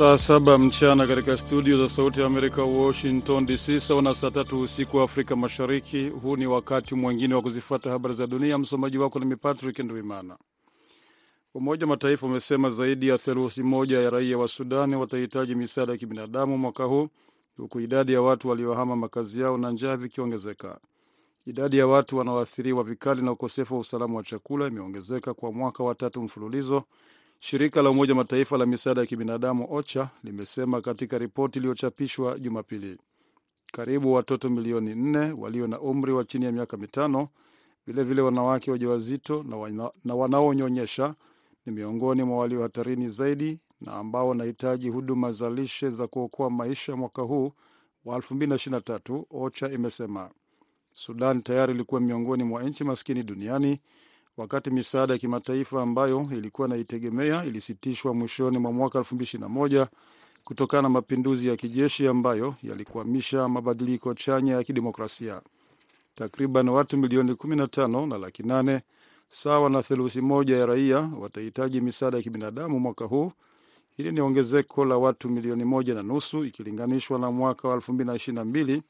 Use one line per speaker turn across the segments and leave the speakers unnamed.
Saa saba mchana katika studio za Sauti ya Amerika, Washington DC, sawa na saa tatu usiku wa Afrika Mashariki. Huu ni wakati mwingine wa kuzifuata habari za dunia. Msomaji wako ni Patrick Nduimana. Umoja wa Mataifa umesema zaidi ya theluthi moja ya raia wa Sudani watahitaji misaada ya kibinadamu mwaka huu, huku idadi ya watu waliohama makazi yao na njaa vikiongezeka. Idadi ya watu wanaoathiriwa vikali na ukosefu wa usalama wa chakula imeongezeka kwa mwaka wa tatu mfululizo, shirika la Umoja Mataifa la misaada ya kibinadamu OCHA limesema katika ripoti iliyochapishwa Jumapili. Karibu watoto milioni nne walio na umri wa chini ya miaka mitano, vilevile wanawake wajawazito na, na wanaonyonyesha ni miongoni mwa walio hatarini zaidi na ambao wanahitaji huduma za lishe za kuokoa maisha mwaka huu wa 2023, OCHA imesema. Sudan tayari ilikuwa miongoni mwa nchi maskini duniani wakati misaada ya kimataifa ambayo ilikuwa inaitegemea ilisitishwa mwishoni mwa mwaka 2021 kutokana na mapinduzi ya kijeshi ambayo yalikwamisha mabadiliko chanya ya kidemokrasia. Takriban watu milioni 15 na laki 8 sawa na theluthi moja ya raia watahitaji misaada ya kibinadamu mwaka huu. Hili ni ongezeko la watu milioni moja na nusu ikilinganishwa na mwaka wa 2022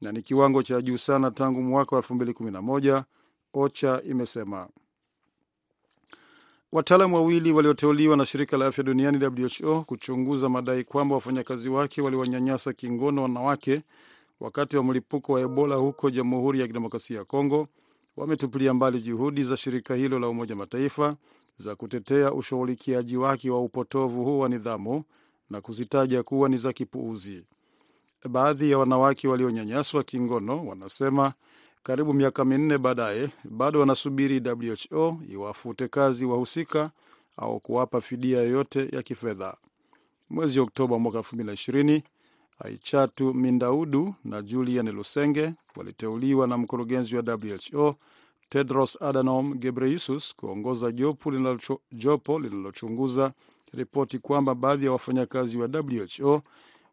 na ni kiwango cha juu sana tangu mwaka wa 2011, OCHA imesema. Wataalamu wawili walioteuliwa na shirika la afya duniani WHO kuchunguza madai kwamba wafanyakazi wake waliwanyanyasa kingono wanawake wakati wa mlipuko wa Ebola huko Jamhuri ya Kidemokrasia ya Kongo wametupilia mbali juhudi za shirika hilo la Umoja Mataifa za kutetea ushughulikiaji wake wa upotovu huu wa nidhamu na kuzitaja kuwa ni za kipuuzi. Baadhi ya wanawake walionyanyaswa kingono wanasema karibu miaka minne baadaye bado wanasubiri WHO iwafute kazi wahusika au kuwapa fidia yoyote ya kifedha. Mwezi Oktoba mwaka 2020 Aichatu Mindaudu na Julian Lusenge waliteuliwa na mkurugenzi wa WHO Tedros Adhanom Ghebreyesus kuongoza jopo linalochunguza ripoti kwamba baadhi ya wafanyakazi wa WHO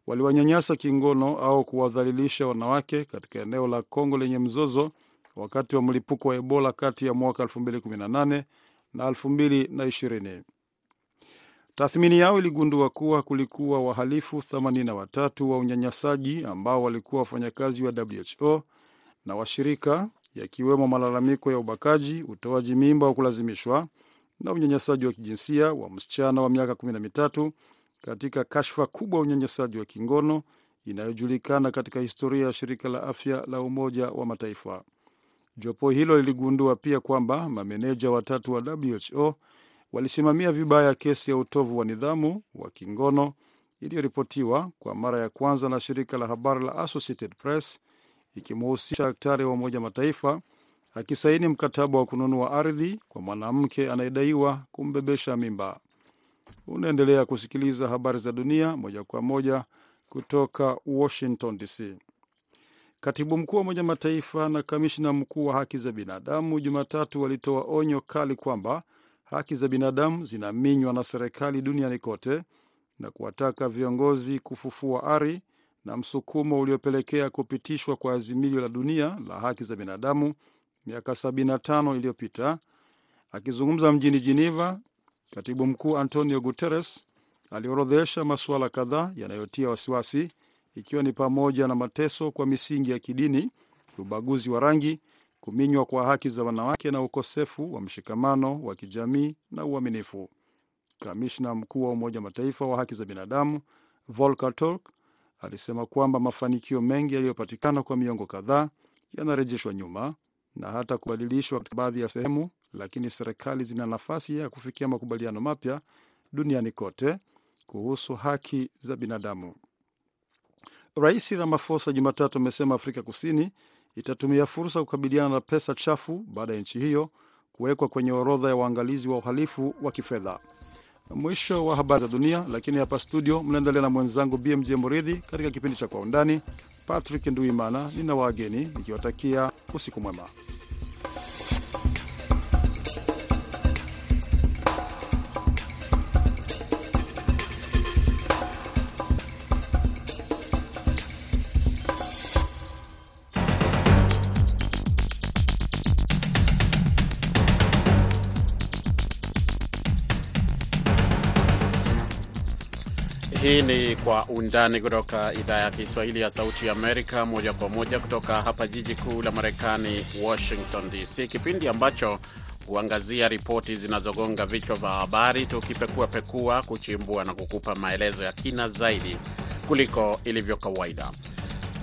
waliwanyanyasa kingono au kuwadhalilisha wanawake katika eneo la Kongo lenye mzozo wakati wa mlipuko wa Ebola kati ya mwaka 2018 na 2020. Tathmini yao iligundua kuwa kulikuwa wahalifu 83 wa unyanyasaji ambao walikuwa wafanyakazi wa WHO na washirika, yakiwemo malalamiko ya ubakaji, utoaji mimba wa kulazimishwa na unyanyasaji wa kijinsia wa msichana wa miaka 13 katika kashfa kubwa ya unyanyasaji wa kingono inayojulikana katika historia ya shirika la afya la Umoja wa Mataifa. Jopo hilo liligundua pia kwamba mameneja watatu wa WHO walisimamia vibaya kesi ya utovu wa nidhamu wa kingono iliyoripotiwa kwa mara ya kwanza na shirika la habari la Associated Press ikimhusisha daktari wa Umoja Mataifa akisaini mkataba wa kununua ardhi kwa mwanamke anayedaiwa kumbebesha mimba. Unaendelea kusikiliza habari za dunia moja kwa moja kutoka Washington DC. Katibu mkuu wa Umoja Mataifa na kamishna mkuu wa haki za binadamu Jumatatu walitoa onyo kali kwamba haki za binadamu zinaminywa na serikali duniani kote na kuwataka viongozi kufufua ari na msukumo uliopelekea kupitishwa kwa azimio la dunia la haki za binadamu miaka 75 iliyopita. Akizungumza mjini Geneva, katibu mkuu Antonio Guterres aliorodhesha masuala kadhaa yanayotia wasiwasi, ikiwa ni pamoja na mateso kwa misingi ya kidini, ubaguzi wa rangi, kuminywa kwa haki za wanawake na ukosefu wa mshikamano wa kijamii na uaminifu. Kamishna mkuu wa Umoja Mataifa wa haki za binadamu Volker Turk alisema kwamba mafanikio mengi yaliyopatikana kwa miongo kadhaa yanarejeshwa nyuma na hata kubadilishwa katika baadhi ya sehemu, lakini serikali zina nafasi ya kufikia makubaliano mapya duniani kote kuhusu haki za binadamu. Rais Ramaphosa Jumatatu amesema Afrika Kusini itatumia fursa kukabiliana na pesa chafu baada ya nchi hiyo kuwekwa kwenye orodha ya waangalizi wa uhalifu wa kifedha. Mwisho wa habari za dunia, lakini hapa studio mnaendelea na mwenzangu BMJ Muridhi katika kipindi cha Kwa Undani. Patrick Nduimana nina wageni nikiwatakia usiku mwema.
Kwa Undani kutoka idhaa ya Kiswahili ya Sauti Amerika, moja kwa moja kutoka hapa jiji kuu la Marekani, Washington DC, kipindi ambacho huangazia ripoti zinazogonga vichwa vya habari, tukipekuapekua, kuchimbua na kukupa maelezo ya kina zaidi kuliko ilivyo kawaida.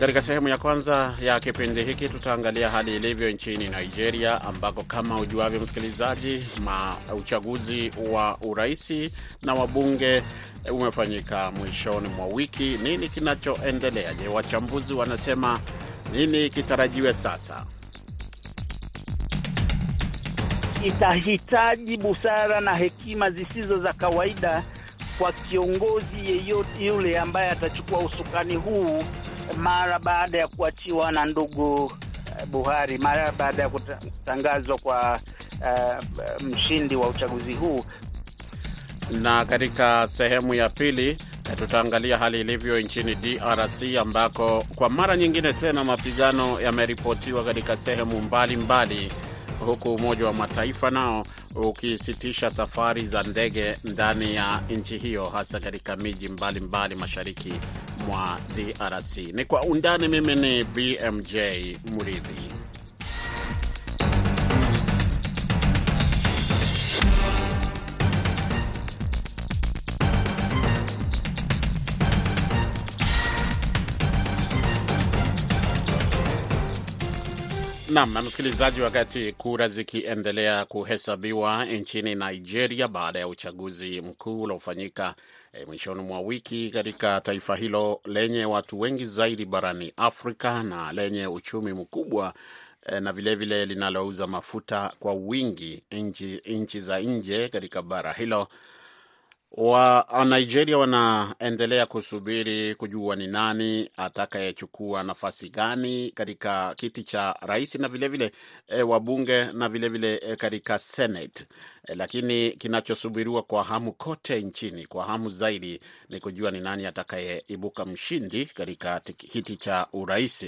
Katika sehemu ya kwanza ya kipindi hiki tutaangalia hali ilivyo nchini Nigeria, ambako kama ujuavyo msikilizaji, ma uchaguzi wa uraisi na wabunge umefanyika mwishoni mwa wiki. Nini kinachoendelea? Je, wachambuzi wanasema nini kitarajiwe sasa?
Itahitaji busara na hekima zisizo za kawaida kwa kiongozi yeyote yule ambaye atachukua usukani huu mara baada ya kuachiwa na ndugu Buhari, mara baada ya kutangazwa kwa uh, mshindi wa uchaguzi huu.
Na katika sehemu ya pili tutaangalia hali ilivyo nchini DRC ambako kwa mara nyingine tena mapigano yameripotiwa katika sehemu mbalimbali mbali, huku Umoja wa Mataifa nao ukisitisha safari za ndege ndani ya nchi hiyo hasa katika miji mbalimbali mashariki mwa DRC. Ni kwa undani. Mimi ni BMJ Muridhi. Nam msikilizaji, wakati kura zikiendelea kuhesabiwa nchini Nigeria baada ya uchaguzi mkuu uliofanyika e, mwishoni mwa wiki katika taifa hilo lenye watu wengi zaidi barani Afrika na lenye uchumi mkubwa e, na vilevile linalouza mafuta kwa wingi nchi za nje katika bara hilo wa Nigeria wanaendelea kusubiri kujua ni nani atakayechukua nafasi gani katika kiti cha rais na vilevile e, wabunge na vilevile e, katika Senate lakini kinachosubiriwa kwa hamu kote nchini kwa hamu zaidi ni kujua ni nani atakayeibuka mshindi katika kiti cha urais.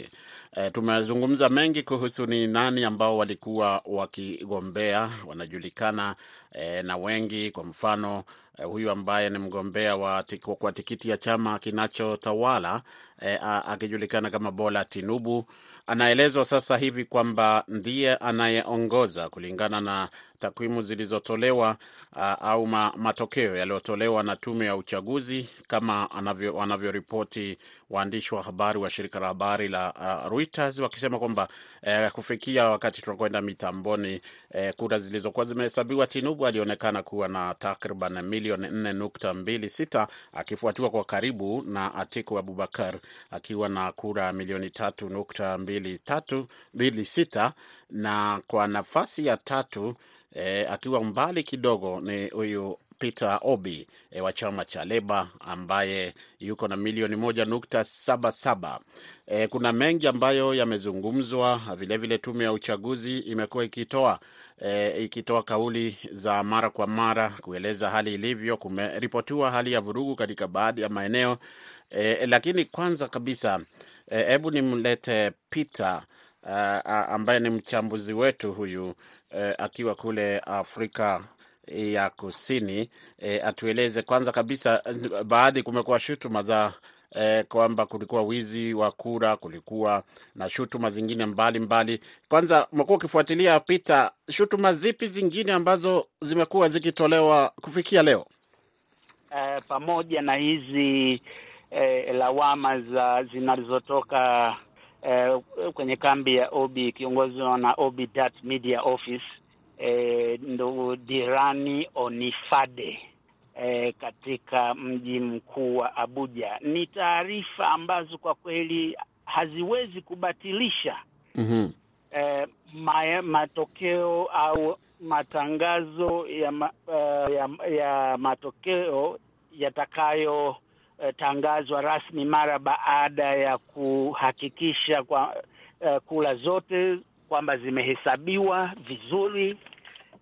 E, tumezungumza mengi kuhusu ni nani ambao walikuwa wakigombea. Wanajulikana e, na wengi, kwa mfano Uh, huyu ambaye ni mgombea wa tiku, kwa tikiti ya chama kinachotawala eh, akijulikana kama Bola Tinubu. Anaelezwa sasa hivi kwamba ndiye anayeongoza kulingana na takwimu zilizotolewa uh, au ma, matokeo yaliyotolewa na tume ya uchaguzi kama wanavyoripoti waandishi wa habari wa shirika la habari la uh, Reuters wakisema kwamba uh, kufikia wakati tunakwenda mitamboni, uh, kura zilizokuwa zimehesabiwa, Tinubu alionekana kuwa na takriban milioni 4.26 akifuatiwa kwa karibu na Atiku Abubakar akiwa na kura milioni 3.26 na kwa nafasi ya tatu E, akiwa mbali kidogo ni huyu Peter Obi e, wa chama cha Leba ambaye yuko na milioni moja nukta saba saba. E, kuna mengi ambayo yamezungumzwa. Vilevile tume ya uchaguzi imekuwa ikitoa e, ikitoa kauli za mara kwa mara kueleza hali ilivyo. Kumeripotiwa hali ya vurugu katika baadhi ya maeneo e, lakini kwanza kabisa hebu e, nimlete Peter a, ambaye ni mchambuzi wetu huyu uh, akiwa kule Afrika ya Kusini e, atueleze kwanza kabisa, baadhi kumekuwa shutuma za e, kwamba kulikuwa wizi wa kura, kulikuwa na shutuma zingine mbalimbali. Kwanza umekuwa ukifuatilia Pita, shutuma zipi zingine ambazo zimekuwa zikitolewa kufikia leo?
E, pamoja na hizi e, lawama za zinazotoka Eh, kwenye kambi ya OB ikiongozwa na OB Dat Media Office eh, ndugu Dirani Onifade eh, katika mji mkuu wa Abuja. Ni taarifa ambazo kwa kweli haziwezi kubatilisha
mm -hmm.
eh, ma, matokeo au matangazo ya, ma, uh, ya, ya matokeo yatakayo tangazwa rasmi mara baada ya kuhakikisha kwa uh, kula zote kwamba zimehesabiwa vizuri,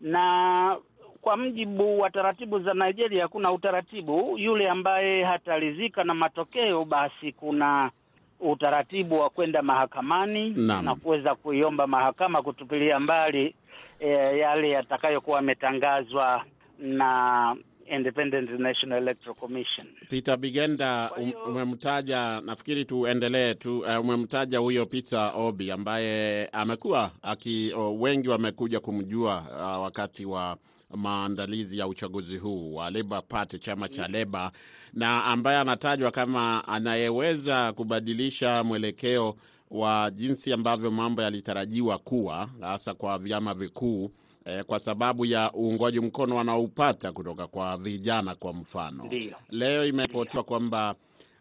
na kwa mujibu wa taratibu za Nigeria kuna utaratibu, yule ambaye hataridhika na matokeo, basi kuna utaratibu wa kwenda mahakamani
Naam.
na kuweza kuiomba mahakama kutupilia mbali e, yale yatakayokuwa yametangazwa na Independent National Electoral Commission.
Peter Bigenda um, umemtaja, nafikiri tuendelee tu. Uh, umemtaja huyo Peter Obi ambaye amekuwa aki, uh, wengi wamekuja kumjua uh, wakati wa maandalizi ya uchaguzi huu wa Labour Party, chama cha Labour, na ambaye anatajwa kama anayeweza kubadilisha mwelekeo wa jinsi ambavyo mambo yalitarajiwa kuwa hasa kwa vyama vikuu eh, kwa sababu ya uungwaji mkono wanaoupata kutoka kwa vijana. Kwa mfano,
Ndiyo.
leo imeripotiwa kwamba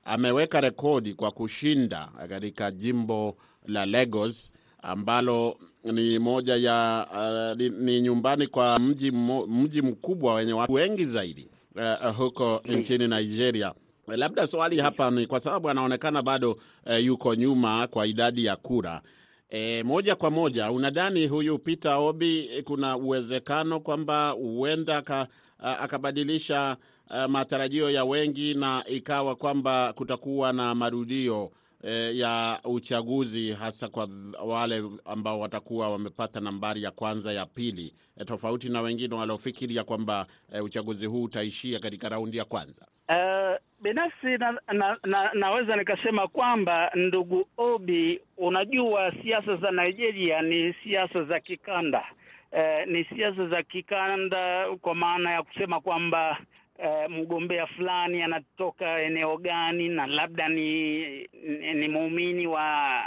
ameweka rekodi kwa kushinda katika jimbo la Lagos ambalo ni moja ya uh, ni, ni nyumbani kwa mji, mji mkubwa wenye watu wengi zaidi uh, huko nchini Nigeria. Labda swali hapa ni kwa sababu anaonekana bado uh, yuko nyuma kwa idadi ya kura. E, moja kwa moja unadhani huyu Peter Obi eh, kuna uwezekano kwamba huenda akabadilisha matarajio ya wengi na ikawa kwamba kutakuwa na marudio eh, ya uchaguzi hasa kwa wale ambao watakuwa wamepata nambari ya kwanza ya pili, e, tofauti na wengine waliofikiria kwamba eh, uchaguzi huu utaishia katika raundi ya kwanza.
Uh, binafsi na, na, na, naweza nikasema kwamba ndugu Obi, unajua siasa za Nigeria ni siasa za kikanda. eh, ni siasa za kikanda kwa maana ya kusema kwamba eh, mgombea fulani anatoka eneo gani na labda ni, ni, ni muumini wa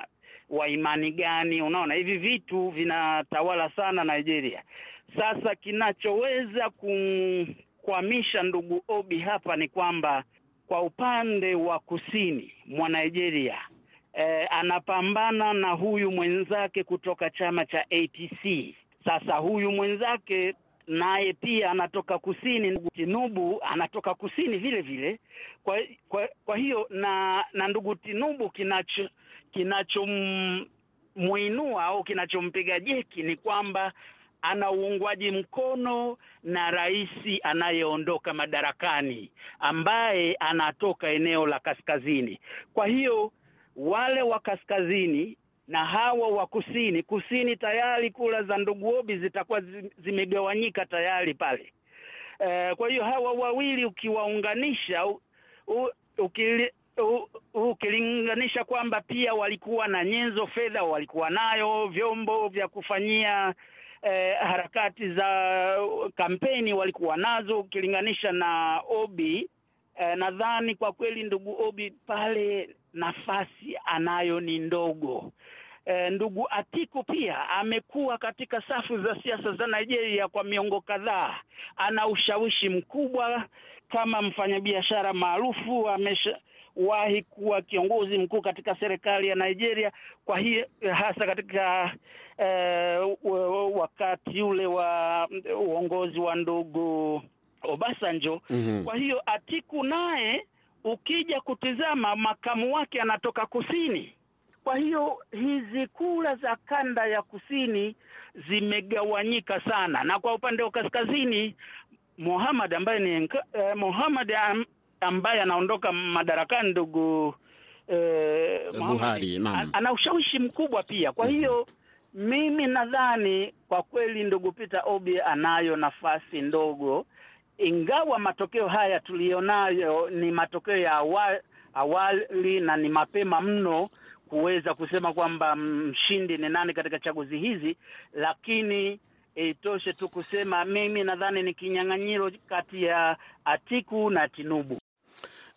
wa imani gani. Unaona, hivi vitu vinatawala sana Nigeria. Sasa kinachoweza kumkwamisha ndugu Obi hapa ni kwamba kwa upande wa kusini mwa Nigeria eh, anapambana na huyu mwenzake kutoka chama cha APC. Sasa huyu mwenzake naye pia anatoka kusini, Tinubu anatoka kusini vile vile. Kwa kwa, kwa hiyo na na ndugu Tinubu kinacho kinachomwinua au kinachompiga jeki ni kwamba ana uungwaji mkono na rais anayeondoka madarakani ambaye anatoka eneo la kaskazini. Kwa hiyo wale wa kaskazini na hawa wa kusini, kusini tayari kura za ndugu Obi zitakuwa zimegawanyika tayari pale. Eh, kwa hiyo hawa wawili ukiwaunganisha u, u, ukili, u, ukilinganisha kwamba pia walikuwa na nyenzo fedha, walikuwa nayo vyombo vya kufanyia eh, harakati za kampeni walikuwa nazo, ukilinganisha na Obi eh, nadhani kwa kweli ndugu Obi pale nafasi anayo ni ndogo. Eh, ndugu Atiku pia amekuwa katika safu za siasa za Nigeria kwa miongo kadhaa. Ana ushawishi mkubwa kama mfanyabiashara maarufu, ameshawahi kuwa kiongozi mkuu katika serikali ya Nigeria. Kwa hiyo hasa katika eh, wakati ule wa uongozi wa ndugu Obasanjo.
Mhm.
Kwa hiyo Atiku naye ukija kutizama makamu wake anatoka kusini. Kwa hiyo hizi kura za kanda ya kusini zimegawanyika sana, na kwa upande wa kaskazini Muhammad ambaye ni eh, Muhammad am, ambaye anaondoka madarakani ndugu eh,
Buhari,
ana ushawishi mkubwa pia. Kwa hiyo mimi nadhani kwa kweli ndugu Peter Obi anayo nafasi ndogo, ingawa matokeo haya tuliyonayo ni matokeo ya awali, awali na ni mapema mno kuweza kusema kwamba mshindi ni nani katika chaguzi hizi, lakini itoshe tu kusema mimi nadhani ni kinyang'anyiro kati ya Atiku na Tinubu.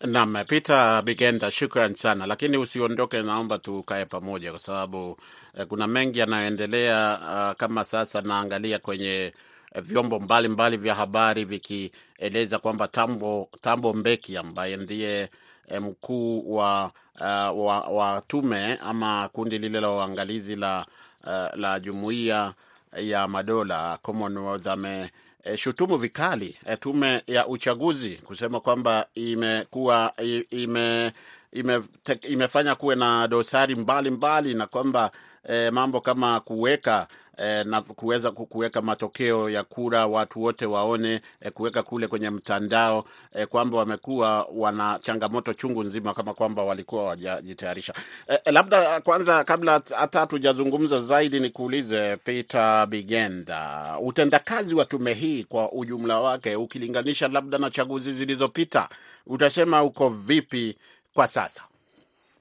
Naam, Peter Bigenda, shukran sana, lakini usiondoke, naomba tukae pamoja kwa sababu eh, kuna mengi yanayoendelea. Uh, kama sasa naangalia kwenye eh, vyombo mbalimbali mbali vya habari vikieleza kwamba Tambo, Tambo Mbeki ambaye ndiye eh, mkuu wa, uh, wa, wa tume ama kundi lile la uangalizi la, uh, la jumuiya ya madola Commonwealth ame e, shutumu vikali e, tume ya uchaguzi kusema kwamba imekuwa ime, ime, imefanya kuwe na dosari mbalimbali mbali, na kwamba eh, mambo kama kuweka eh, na kuweza kuweka matokeo ya kura watu wote waone, eh, kuweka kule kwenye mtandao eh, kwamba wamekuwa wana changamoto chungu nzima kama kwamba walikuwa wajajitayarisha. Eh, labda kwanza kabla hata hatujazungumza zaidi, nikuulize Peter Bigenda, utendakazi wa tume hii kwa ujumla wake ukilinganisha labda na chaguzi zilizopita, utasema uko vipi kwa sasa?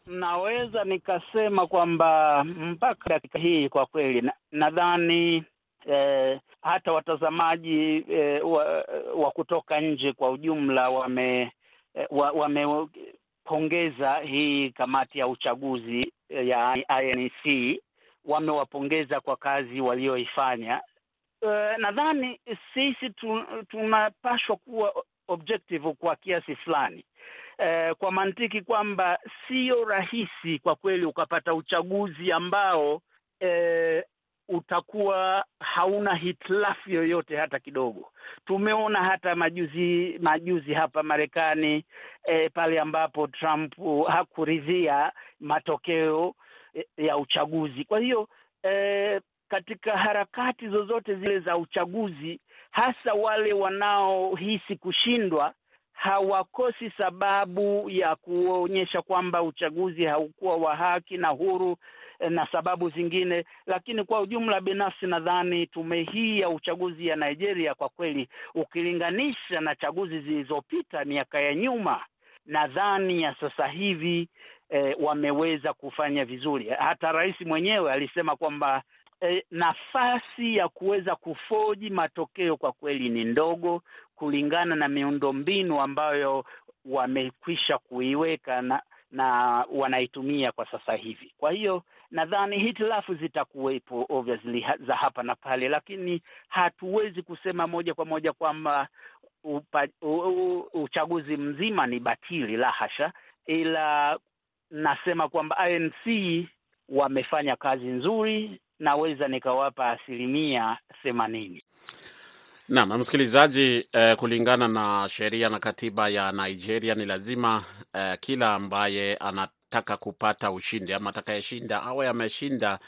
Naweza nikasema kwamba mpaka dakika hii kwa kweli nadhani eh, hata watazamaji eh, wa, wa kutoka nje kwa ujumla wame eh, wamepongeza hii kamati ya uchaguzi ya INEC, wamewapongeza kwa kazi walioifanya. Eh, nadhani sisi tunapashwa kuwa objective kwa kiasi fulani. Eh, kwa mantiki kwamba sio rahisi kwa kweli ukapata uchaguzi ambao eh, utakuwa hauna hitilafu yoyote hata kidogo. Tumeona hata majuzi majuzi hapa Marekani eh, pale ambapo Trump hakuridhia matokeo ya uchaguzi. Kwa hiyo eh, katika harakati zozote zile za uchaguzi, hasa wale wanaohisi kushindwa hawakosi sababu ya kuonyesha kwamba uchaguzi haukuwa wa haki na huru na sababu zingine, lakini kwa ujumla binafsi nadhani tume hii ya uchaguzi ya Nigeria kwa kweli, ukilinganisha na chaguzi zilizopita miaka ya nyuma, nadhani ya sasa hivi eh, wameweza kufanya vizuri. Hata rais mwenyewe alisema kwamba eh, nafasi ya kuweza kufoji matokeo kwa kweli ni ndogo kulingana na miundombinu ambayo wamekwisha kuiweka na na wanaitumia kwa sasa hivi. Kwa hiyo nadhani hitilafu zitakuwepo obviously za hapa na pale, lakini hatuwezi kusema moja kwa moja kwamba uchaguzi mzima ni batili, la hasha, ila nasema kwamba INC wamefanya kazi nzuri, naweza nikawapa asilimia themanini.
Naam, msikilizaji, eh, kulingana na sheria na katiba ya Nigeria ni lazima eh, kila ambaye anataka kupata ushindi ama atakayeshinda awe ameshinda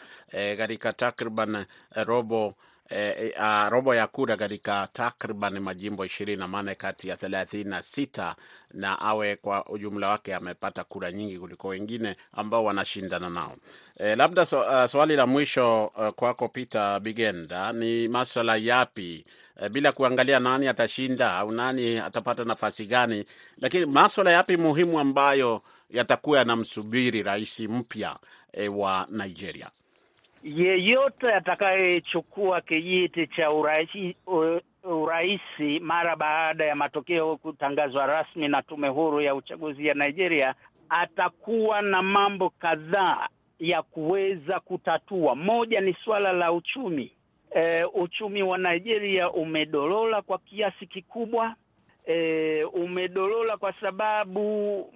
katika eh, takriban eh, robo eh, uh, robo ya kura katika takriban majimbo ishirini na manne kati ya thelathini na sita na awe kwa ujumla wake amepata kura nyingi kuliko wengine ambao wanashindana nao. E, labda so, uh, swali la mwisho uh, kwako Peter Bigenda ni maswala yapi e, bila kuangalia nani atashinda au nani atapata nafasi gani, lakini maswala yapi muhimu ambayo yatakuwa yanamsubiri rais mpya e, wa Nigeria?
Yeyote atakayechukua kijiti cha uraisi, uraisi mara baada ya matokeo kutangazwa rasmi na tume huru ya uchaguzi ya Nigeria atakuwa na mambo kadhaa ya kuweza kutatua. Moja ni suala la uchumi. E, uchumi wa Nigeria umedolola kwa kiasi kikubwa. E, umedolola kwa sababu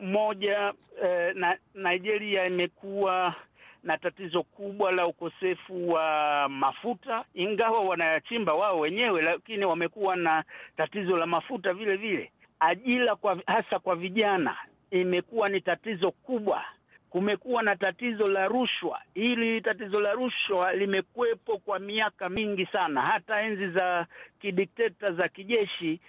moja, e, na Nigeria imekuwa na tatizo kubwa la ukosefu wa mafuta, ingawa wanayachimba wao wenyewe, lakini wamekuwa na tatizo la mafuta vile vile. Ajira kwa hasa kwa vijana imekuwa ni tatizo kubwa. Kumekuwa na tatizo la rushwa. Hili tatizo la rushwa limekuwepo kwa miaka mingi sana, hata enzi za kidikteta za kijeshi.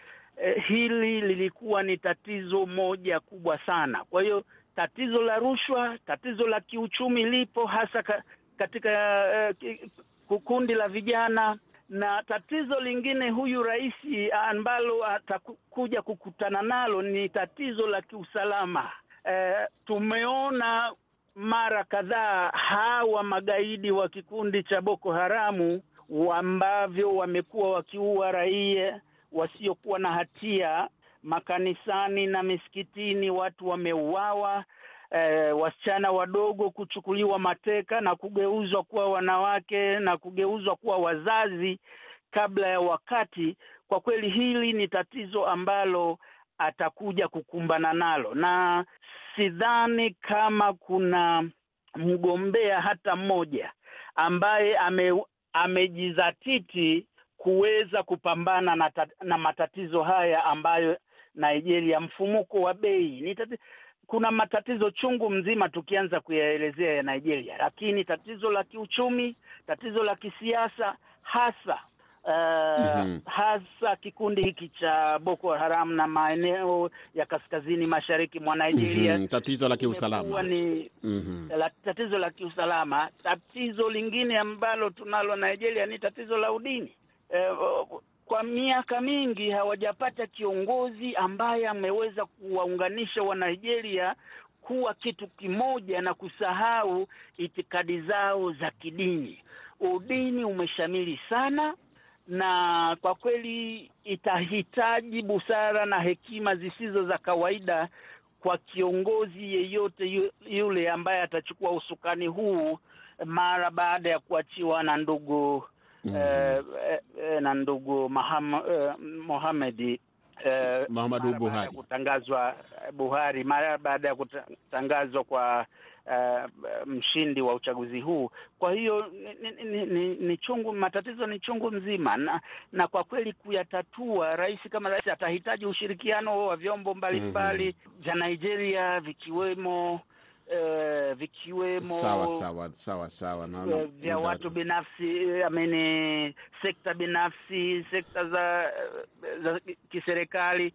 Eh, hili lilikuwa ni tatizo moja kubwa sana. Kwa hiyo tatizo la rushwa, tatizo la kiuchumi lipo hasa ka, katika eh, kundi la vijana, na tatizo lingine huyu rais ambalo atakuja kukutana nalo ni tatizo la kiusalama. Uh, tumeona mara kadhaa hawa magaidi wa kikundi cha Boko Haramu ambavyo wamekuwa wakiua raia wasiokuwa na hatia makanisani na misikitini, watu wameuawa. Eh, wasichana wadogo kuchukuliwa mateka na kugeuzwa kuwa wanawake na kugeuzwa kuwa wazazi kabla ya wakati. Kwa kweli hili ni tatizo ambalo atakuja kukumbana nalo, na sidhani kama kuna mgombea hata mmoja ambaye ame, amejizatiti kuweza kupambana na, tat, na matatizo haya ambayo Nigeria, mfumuko wa bei. Ni tati, kuna matatizo chungu mzima tukianza kuyaelezea ya Nigeria, lakini tatizo la kiuchumi, tatizo la kisiasa hasa Uh,
Mhm.
hasa kikundi hiki cha Boko Haram na maeneo ya kaskazini mashariki mwa Nigeria
Mhm, tatizo la kiusalama.
ni
Mhm.
la, tatizo la kiusalama. Tatizo lingine ambalo tunalo Nigeria ni tatizo la udini. Eh, kwa miaka mingi hawajapata kiongozi ambaye ameweza kuwaunganisha wa Nigeria kuwa kitu kimoja na kusahau itikadi zao za kidini. Udini umeshamili sana na kwa kweli itahitaji busara na hekima zisizo za kawaida kwa kiongozi yeyote yule ambaye atachukua usukani huu mara baada ya kuachiwa na ndugu
mm.
eh, eh, eh, na ndugu eh, Mohamed eh,
Muhammadu Buhari.
kutangazwa eh, Buhari mara baada ya kutangazwa kwa Uh, mshindi wa uchaguzi huu. Kwa hiyo ni, ni, ni, ni, chungu, matatizo ni chungu mzima, na na kwa kweli kuyatatua, rais kama rais atahitaji ushirikiano wa vyombo mbalimbali vya Nigeria vikiwemo eh, vikiwemo
Sawa sawa sawa sawa, naona
eh, vya watu binafsi eh, amene sekta binafsi, sekta za za kiserikali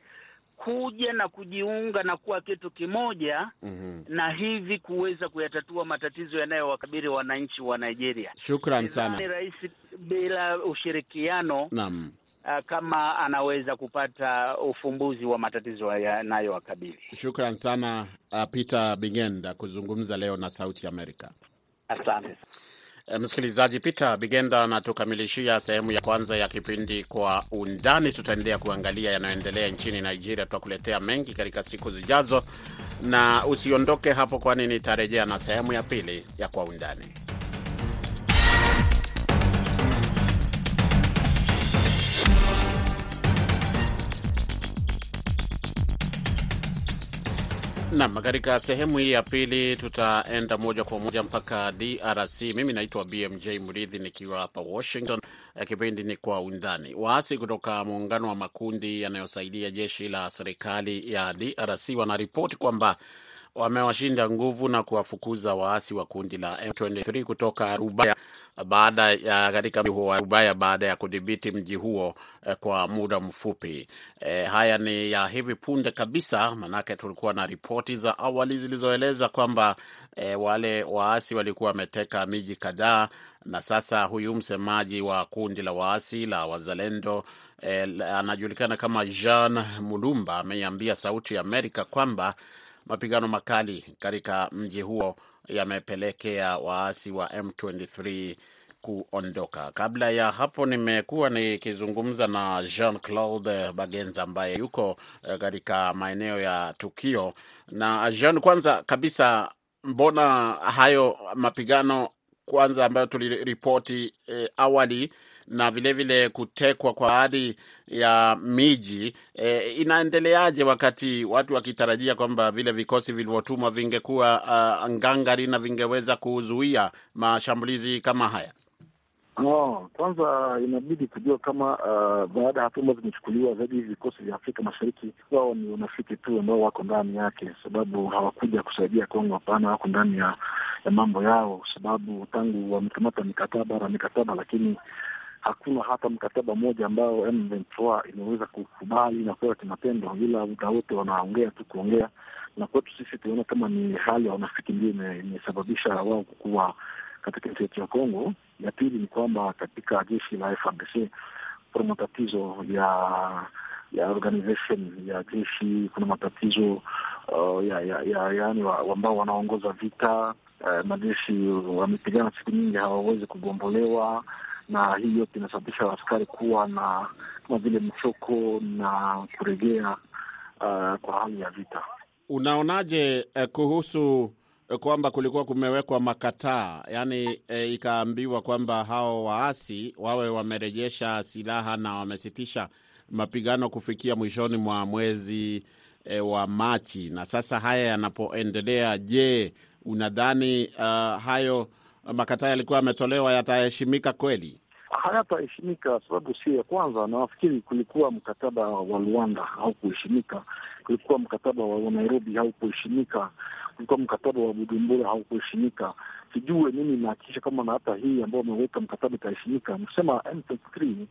kuja na kujiunga na kuwa kitu kimoja
Mhm.
na hivi kuweza kuyatatua matatizo yanayowakabili wananchi wa Nigeria.
Shukran sana.
rais bila ushirikiano
Naam.
Uh, kama anaweza kupata ufumbuzi wa matatizo yanayowakabili.
Shukran sana uh, Peter Bigenda kuzungumza leo na Sauti Amerika.
Asante.
E, msikilizaji, Peter Bigenda anatukamilishia sehemu ya kwanza ya kipindi Kwa Undani. Tutaendelea kuangalia yanayoendelea nchini Nigeria, tutakuletea mengi katika siku zijazo, na usiondoke hapo, kwani nitarejea na sehemu ya pili ya Kwa Undani. Nam, katika sehemu hii ya pili tutaenda moja kwa moja mpaka DRC. Mimi naitwa BMJ Mridhi nikiwa hapa Washington. Eh, Kipindi ni kwa undani. Waasi kutoka muungano wa makundi yanayosaidia jeshi la serikali ya DRC wanaripoti kwamba wamewashinda nguvu na kuwafukuza waasi wa kundi la M23 kutoka Rubaya baada ya katika mji wa Rubaya baada ya kudhibiti mji huo eh, kwa muda mfupi. Eh, haya ni ya hivi punde kabisa, manake tulikuwa na ripoti za awali zilizoeleza kwamba eh, wale waasi walikuwa wameteka miji kadhaa, na sasa huyu msemaji wa kundi la waasi la Wazalendo eh, anajulikana kama Jean Mulumba ameiambia Sauti ya Amerika kwamba mapigano makali katika mji huo yamepelekea waasi wa M23 kuondoka. Kabla ya hapo, nimekuwa nikizungumza na Jean Claude Bagenza ambaye yuko eh, katika maeneo ya tukio. Na Jean, kwanza kabisa, mbona hayo mapigano kwanza ambayo tuliripoti eh, awali na vilevile vile kutekwa kwa baadhi ya miji e, inaendeleaje wakati watu wakitarajia kwamba vile vikosi vilivyotumwa vingekuwa uh, ngangari na vingeweza kuzuia mashambulizi kama haya?
No, kwanza inabidi kujua kama uh, baada ya hatua ambazo zimechukuliwa zaidi hivi vikosi vya Afrika Mashariki, wao ni wanafiki tu ambao wako ndani yake, sababu hawakuja kusaidia Kongo. Hapana, wako ndani ya, ya mambo yao, sababu tangu wamekamata mikataba na mikataba, lakini hakuna hata mkataba mmoja ambao M23 imeweza kukubali na kuwa kimatendo, ila muda wote wanaongea tu kuongea, na kwetu sisi tunaona kama ni hali ya wanafiki ndio imesababisha wao kukuwa katika nchi yetu ya Kongo. Ya pili ni kwamba katika jeshi la FARDC kuna matatizo ya ya organization ya jeshi, kuna matatizo uh, ya ya, ya yaani wa, ambao wanaongoza vita uh, majeshi wamepigana siku nyingi, hawawezi kugombolewa, na hii yote inasababisha askari kuwa na kama vile mchoko na kuregea uh, kwa hali ya vita.
Unaonaje eh, kuhusu kwamba kulikuwa kumewekwa makataa, yaani eh, ikaambiwa kwamba hao waasi wawe wamerejesha silaha na wamesitisha mapigano kufikia mwishoni mwa mwezi e, wa Machi, na sasa haya yanapoendelea, je, unadhani uh, hayo makataa yalikuwa yametolewa yataheshimika kweli?
hayataheshimika, sababu sio ya kwanza. Nafikiri kulikuwa mkataba wa Luanda haukuheshimika, kulikuwa mkataba wa Nairobi haukuheshimika, kulikuwa mkataba wa Bujumbura haukuheshimika. Sijue mimi nahakikisha kama na hata hii ambao wameweka mkataba itaheshimika. Nikusema M23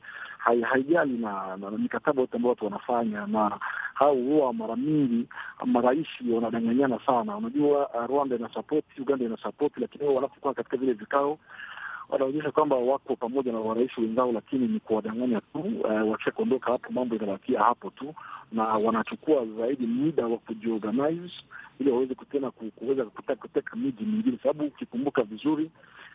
haijali na, na, na mikataba yote ambao watu wanafanya, na hao huwa mara mingi marais wanadanganyana sana. Unajua uh, Rwanda ina sapoti, Uganda ina sapoti, lakini wao wanapokuwa katika vile vikao wanaonyesha kwamba wako pamoja na warais wenzao, lakini ni kuwadanganya tu. Uh, wakishakuondoka hapo, mambo inabakia hapo tu, na wanachukua zaidi muda wa kujiorganize ili waweze tena kuweza kuteka, miji mingine, sababu ukikumbuka vizuri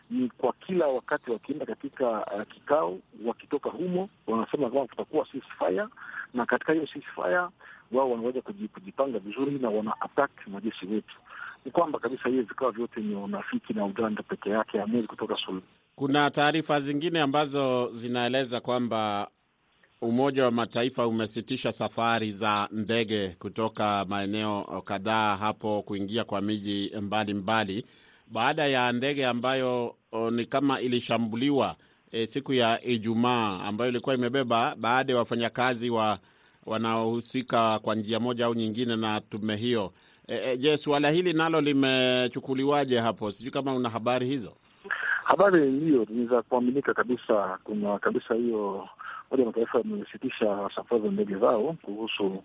ni kwa kila wakati wakienda katika uh, kikao, wakitoka humo wanasema kwamba kutakuwa ceasefire, na katika hiyo ceasefire wao wanaweza kujipanga vizuri na wana attack majeshi wetu. Ni kwamba kabisa hiyo vikao vyote ni unafiki na ujanja peke yake, hamwezi kutoka suluhu.
Kuna taarifa zingine ambazo zinaeleza kwamba Umoja wa Mataifa umesitisha safari za ndege kutoka maeneo kadhaa hapo kuingia kwa miji mbalimbali baada ya ndege ambayo ni kama ilishambuliwa e, siku ya Ijumaa ambayo ilikuwa imebeba baadhi ya wafanyakazi wa wanaohusika kwa njia moja au nyingine na tume hiyo. E, e, je, suala hili nalo limechukuliwaje hapo? Sijui kama una habari hizo.
Habari ndiyo ni za kuaminika kabisa. Kuna kabisa hiyo Umoja wa Mataifa yamesitisha safari za ndege zao kuhusu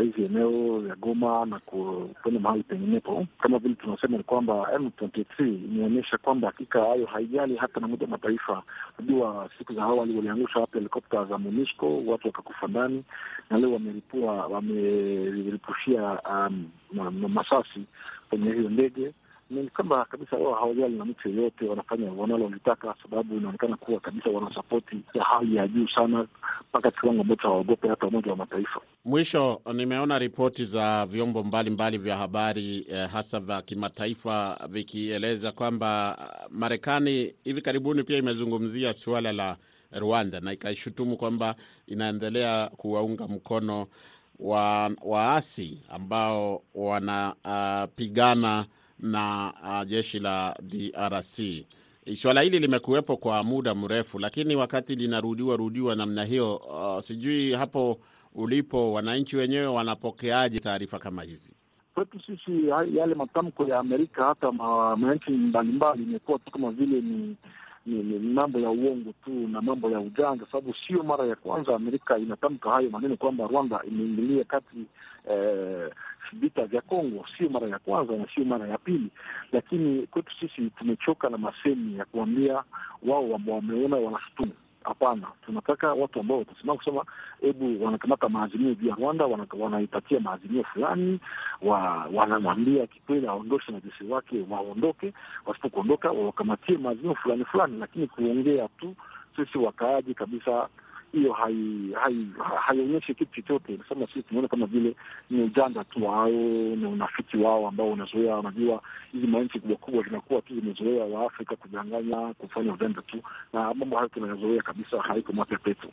hizi uh, eneo ya Goma na kwenda mahali penginepo. Kama vile tunasema ni kwamba M23 imeonyesha kwamba hakika hayo haijali hata na Umoja wa Mataifa. Unajua, siku za awali waliangusha hapa helikopta za MONUSCO, watu wakakufa ndani, na leo wameripua wameripushia um, masasi kwenye hiyo ndege ni kwamba kabisa wao hawajali na mtu yeyote, wanafanya wanalolitaka, sababu inaonekana kuwa kabisa wanasapoti ya hali ya juu sana, mpaka kiwango ambacho hawaogope hata Umoja wa Mataifa.
Mwisho, nimeona ripoti za vyombo mbalimbali mbali vya habari eh, hasa vya kimataifa vikieleza kwamba Marekani hivi karibuni pia imezungumzia suala la Rwanda na ikaishutumu kwamba inaendelea kuwaunga mkono wa waasi ambao wanapigana uh, na uh, jeshi la DRC. Swala hili limekuwepo kwa muda mrefu, lakini wakati linarudiwa rudiwa namna hiyo, uh, sijui hapo ulipo wananchi wenyewe wanapokeaje taarifa kama hizi?
Kwetu sisi yale matamko ya Amerika hata manchi mbalimbali imekuwa tu kama vile ni ni, ni mambo ya uongo tu na mambo ya ujanja, sababu sio mara ya kwanza Amerika inatamka hayo maneno kwamba Rwanda imeingilia kati eh, vita vya Kongo. Sio mara ya kwanza na sio mara ya pili, lakini kwetu sisi tumechoka na masemi ya kuambia wao wameona wanashutumu. Hapana, tunataka watu ambao watasimama kusema hebu wanakamata maazimio juu ya Rwanda, wanaipatia maazimio fulani, wanamwambia Kikweli aondoshe majeshi wake, waondoke. Wasipokuondoka wawakamatie maazimio fulani fulani, lakini kuongea tu sisi wakaaji kabisa hiyo haionyeshi hai, kitu chochote. Nasema sisi tunaona kama vile ni ujanja tu wao na unafiki wao ambao unazoea. Unajua, hizi manchi kubwa kubwa zinakuwa tu zimezoea Waafrika kudanganya, kufanya ujanja tu, na mambo hayo tunayazoea kabisa, haiko mapya petu.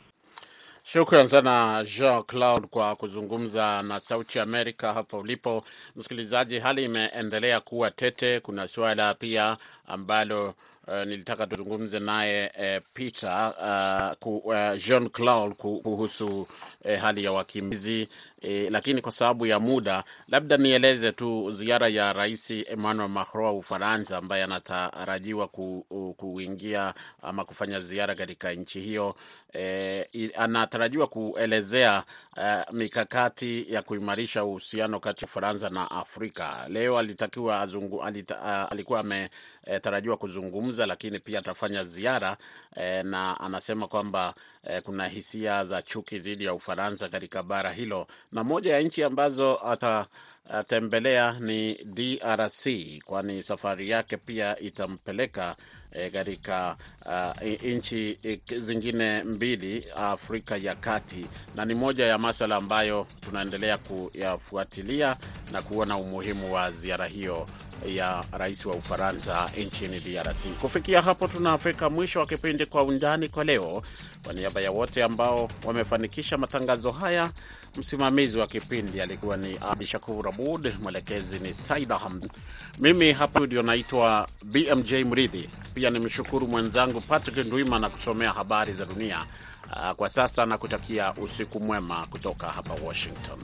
Shukran sana Jean Claude kwa kuzungumza na Sauti Amerika hapo ulipo. Msikilizaji, hali imeendelea kuwa tete. Kuna suala pia ambalo Uh, nilitaka tuzungumze naye uh, Peter uh, ku, uh, Jean Claude kuhusu uh, hali ya wakimbizi uh, lakini kwa sababu ya muda, labda nieleze tu ziara ya Rais Emmanuel Macron wa Ufaransa ambaye anatarajiwa ku, ku, kuingia ama kufanya ziara katika nchi hiyo uh, anatarajiwa kuelezea uh, mikakati ya kuimarisha uhusiano kati ya Ufaransa na Afrika. Leo alitakiwa azungu, alita, uh, alikuwa ametarajiwa kuzungumza lakini pia atafanya ziara eh, na anasema kwamba eh, kuna hisia za chuki dhidi ya Ufaransa katika bara hilo, na moja ya nchi ambazo atatembelea ni DRC, kwani safari yake pia itampeleka katika eh, uh, nchi e, zingine mbili Afrika ya Kati, na ni moja ya maswala ambayo tunaendelea kuyafuatilia na kuona umuhimu wa ziara hiyo ya rais wa Ufaransa nchini DRC. Kufikia hapo, tunafika mwisho wa kipindi Kwa Undani kwa leo. Kwa niaba ya wote ambao wamefanikisha matangazo haya, msimamizi wa kipindi alikuwa ni Abdi Shakur Abud, mwelekezi ni Saida Hamd, mimi hapa studio naitwa BMJ Mridhi. Pia nimshukuru mwenzangu Patrick Ndwima na kusomea habari za dunia kwa sasa, na kutakia usiku mwema kutoka hapa Washington.